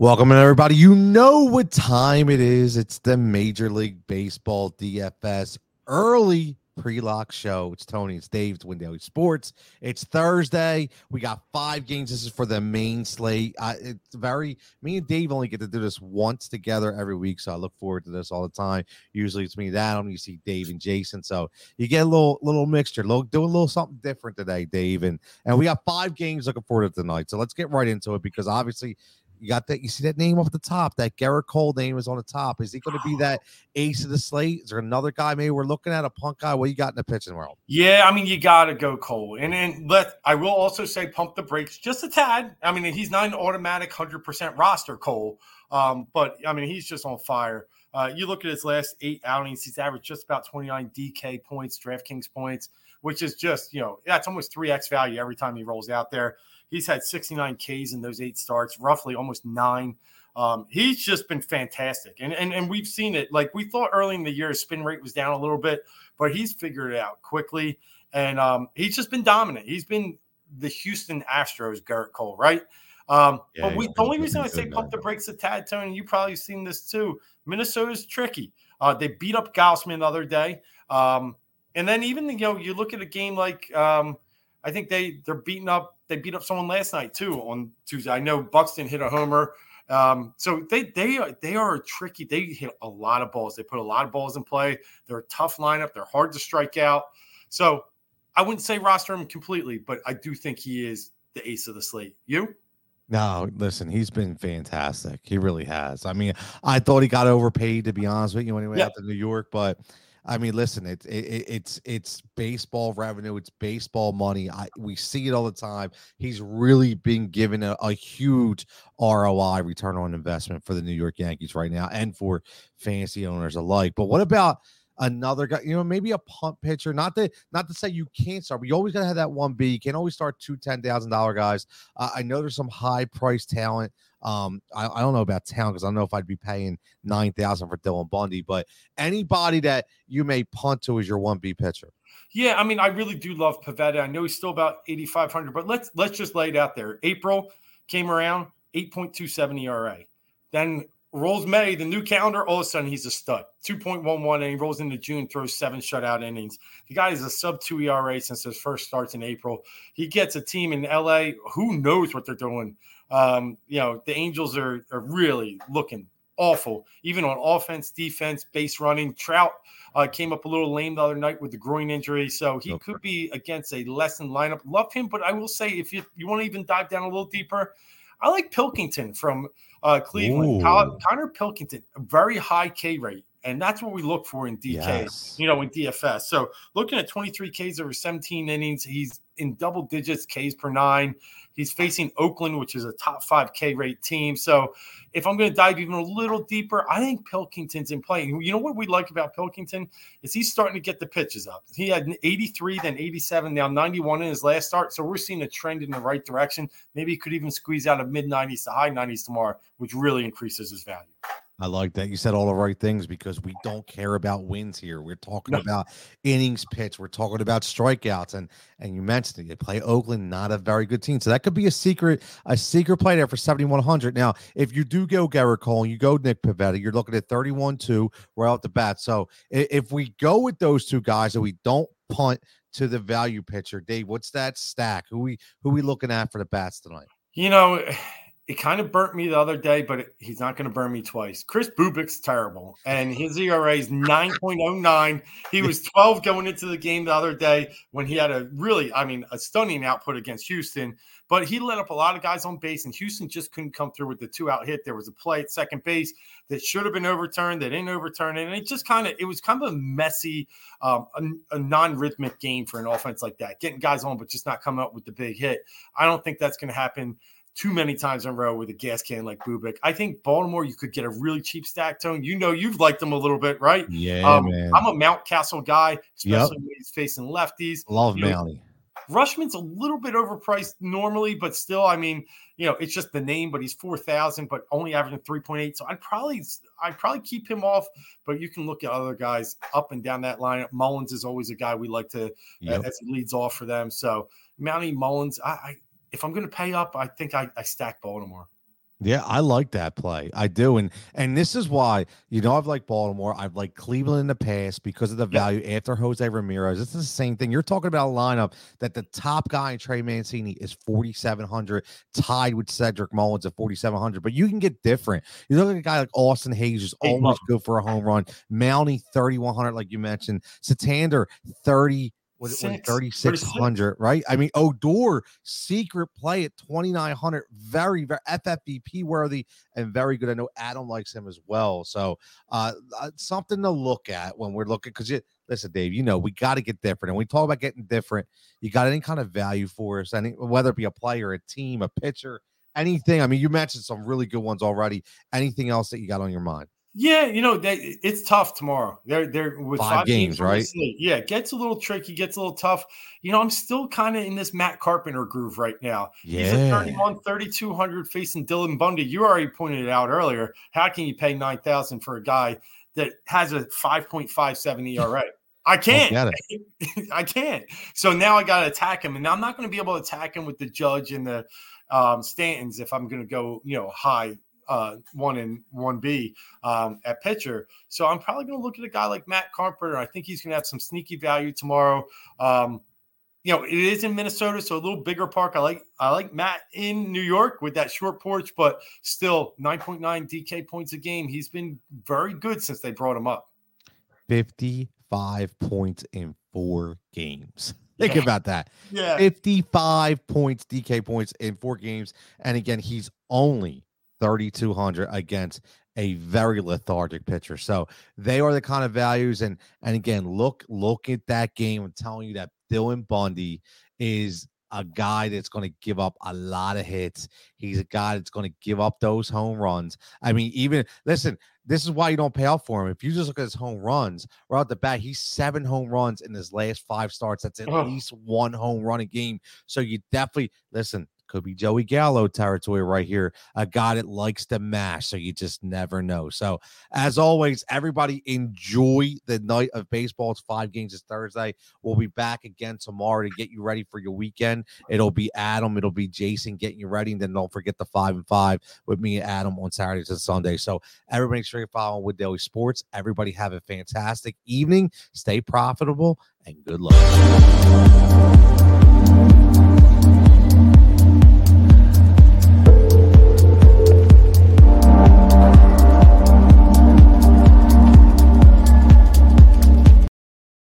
Welcome, everybody. You know what time it is. It's the Major League Baseball DFS early pre-lock show. It's Tony, it's Dave, it's Win Sports. It's Thursday. We got five games. This is for the main slate. It's very me and Dave only get to do this once together every week, so I look forward to this all the time. Usually it's me and Adam. You see Dave and Jason, so you get a little little mixture. Little do a little something different today, Dave, and and we got five games looking forward to tonight. So let's get right into it because obviously you got that. You see that name off the top. That Gerrit Cole name is on the top. Is he going to be that ace of the slate? Is there another guy maybe we're looking at a punk guy? What you got in the pitching world? Yeah, I mean you got to go Cole, and then let I will also say pump the brakes just a tad. I mean he's not an automatic hundred percent roster Cole, um, but I mean he's just on fire. Uh, you look at his last eight outings; he's averaged just about twenty nine DK points, DraftKings points, which is just you know that's almost three x value every time he rolls out there. He's had 69 Ks in those eight starts, roughly almost nine. Um, he's just been fantastic. And, and and we've seen it. Like we thought early in the year, his spin rate was down a little bit, but he's figured it out quickly. And um, he's just been dominant. He's been the Houston Astros, Gerrit Cole, right? Um, yeah, but we, the only reason I say pump the brakes a tad, Tony, you probably seen this too. Minnesota's tricky. Uh, they beat up Gausman the other day. Um, and then even you know, you look at a game like um, I think they they're beating up they beat up someone last night too on Tuesday. I know Buxton hit a homer. Um, so they they are they are tricky. They hit a lot of balls. They put a lot of balls in play. They're a tough lineup. They're hard to strike out. So I wouldn't say roster him completely, but I do think he is the ace of the slate. You? No, listen, he's been fantastic. He really has. I mean, I thought he got overpaid to be honest with you when he went out to New York, but I mean, listen, it's it, it's it's baseball revenue, it's baseball money. I we see it all the time. He's really been given a, a huge ROI return on investment for the New York Yankees right now, and for fantasy owners alike. But what about another guy, you know, maybe a punt pitcher. Not that not to say you can't start, but you always gotta have that one B. You can't always start two ten thousand dollar guys. Uh, I know there's some high price talent um, I, I don't know about town because I don't know if I'd be paying nine thousand for Dylan Bundy, but anybody that you may punt to is your one B pitcher. Yeah, I mean, I really do love Pivetta. I know he's still about eighty five hundred, but let's let's just lay it out there. April came around eight point two seven ERA, then rolls May, the new calendar, all of a sudden he's a stud. 2.11, and he rolls into June, throws seven shutout innings. The guy is a sub two ERA since his first starts in April. He gets a team in LA. Who knows what they're doing? Um, you know, the Angels are, are really looking awful, even on offense, defense, base running. Trout uh, came up a little lame the other night with the groin injury, so he okay. could be against a lessened lineup. Love him, but I will say, if you, you want to even dive down a little deeper, I like Pilkington from uh, Cleveland. Ooh. Konnor Pilkington, a very high K rate. And that's what we look for in DK, yes. you know, in DFS. So looking at 23 Ks over 17 innings, he's in double digits Ks per nine. He's facing Oakland, which is a top five K rate team. So if I'm going to dive even a little deeper, I think Pilkington's in play. You know what we like about Pilkington is he's starting to get the pitches up. He had 83, then 87, now 91 in his last start. So we're seeing a trend in the right direction. Maybe he could even squeeze out of mid 90s to high 90s tomorrow, which really increases his value. I like that. You said all the right things because we don't care about wins here. We're talking no. about innings pitch. We're talking about strikeouts. And and you mentioned it. They play Oakland, not a very good team. So that could be a secret, a secret play there for 7,100. Now, if you do go Gerrit Cole and you go Nick Pivetta, you're looking at 31-2 right out the bat. So if we go with those two guys and we don't punt to the value pitcher, Dave, what's that stack? Who we who we looking at for the bats tonight? You know, it kind of burnt me the other day, but it, he's not going to burn me twice. Kris Bubic's terrible, and his ERA is 9.09. He was 12 going into the game the other day when he had a really, I mean, a stunning output against Houston, but he let up a lot of guys on base, and Houston just couldn't come through with the two out hit. There was a play at second base that should have been overturned, that didn't overturn it, and it just kind of, it was kind of a messy, um, a, a non rhythmic game for an offense like that, getting guys on, but just not coming up with the big hit. I don't think that's going to happen too many times in a row with a gas can like Bubic. I think Baltimore, you could get a really cheap stack tone. You know, you've liked them a little bit, right? Yeah, um, man. I'm a Mountcastle guy, especially yep. when he's facing lefties. Love you Mountie. Rutschman's a little bit overpriced normally, but still, I mean, you know, it's just the name. But he's four thousand, but only averaging three point eight. So I'd probably, I'd probably keep him off. But you can look at other guys up and down that lineup. Mullins is always a guy we like to yep. uh, as he leads off for them. So Mountie Mullins, I, I if I'm going to pay up, I think I, I stack Baltimore. Yeah, I like that play. I do. And and this is why, you know, I've liked Baltimore. I've liked Cleveland in the past because of the value yep. after Jose Ramirez. It's the same thing. You're talking about a lineup that the top guy in Trey Mancini is 4,700, tied with Cedric Mullins at 4,700. But you can get different. You look at a guy like Austin Hays, who's almost good for a home run. Mounty, 3,100, like you mentioned. Santander, 30 was it 3600 right? I mean Odor secret play at 2900 very very ffvp worthy and very good. I know adam likes him as well. So uh, uh something to look at when we're looking because you listen dave you know we got to get different. And we talk about getting different you got any kind of value for us? Any whether it be a player a team a pitcher anything? I mean you mentioned some really good ones already. Anything else that you got on your mind yeah, you know, they, it's tough tomorrow. They're they're with five, five games, right? Yeah, it gets a little tricky, gets a little tough. You know, I'm still kind of in this Matt Carpenter groove right now. Yeah. He's at 31, 3,200 facing Dylan Bundy. You already pointed it out earlier. How can you pay 9,000 for a guy that has a 5.57 ERA? I can't. I can't. So now I got to attack him, and I'm not going to be able to attack him with the Judge and the um, Stantons if I'm going to go, you know, high uh, one and one B um, at pitcher. So I'm probably going to look at a guy like Matt Carpenter. I think he's going to have some sneaky value tomorrow. Um, you know, it is in Minnesota, so a little bigger park. I like I like Matt in New York with that short porch, but still 9.9 DK points a game. He's been very good since they brought him up. 55 points in four games. Think yeah. about that. Yeah. 55 points, DK points in four games. And again, he's only 3,200 against a very lethargic pitcher. So they are the kind of values. And and again, look look at that game. I'm telling you that Dylan Bundy is a guy that's going to give up a lot of hits. He's a guy that's going to give up those home runs. I mean, even listen, this is why you don't pay off for him. If you just look at his home runs right out the bat, he's seven home runs in his last five starts. That's at oh. least one home run a game. So you definitely listen. Could be Joey Gallo territory right here. A guy that likes to mash, so you just never know. So, as always, everybody enjoy the night of baseball. It's five games this Thursday. We'll be back again tomorrow to get you ready for your weekend. It'll be Adam, it'll be Jason getting you ready. And then don't forget the five and five with me and Adam on Saturdays and Sunday. So, everybody, straight following with Daily Sports. Everybody have a fantastic evening. Stay profitable and good luck.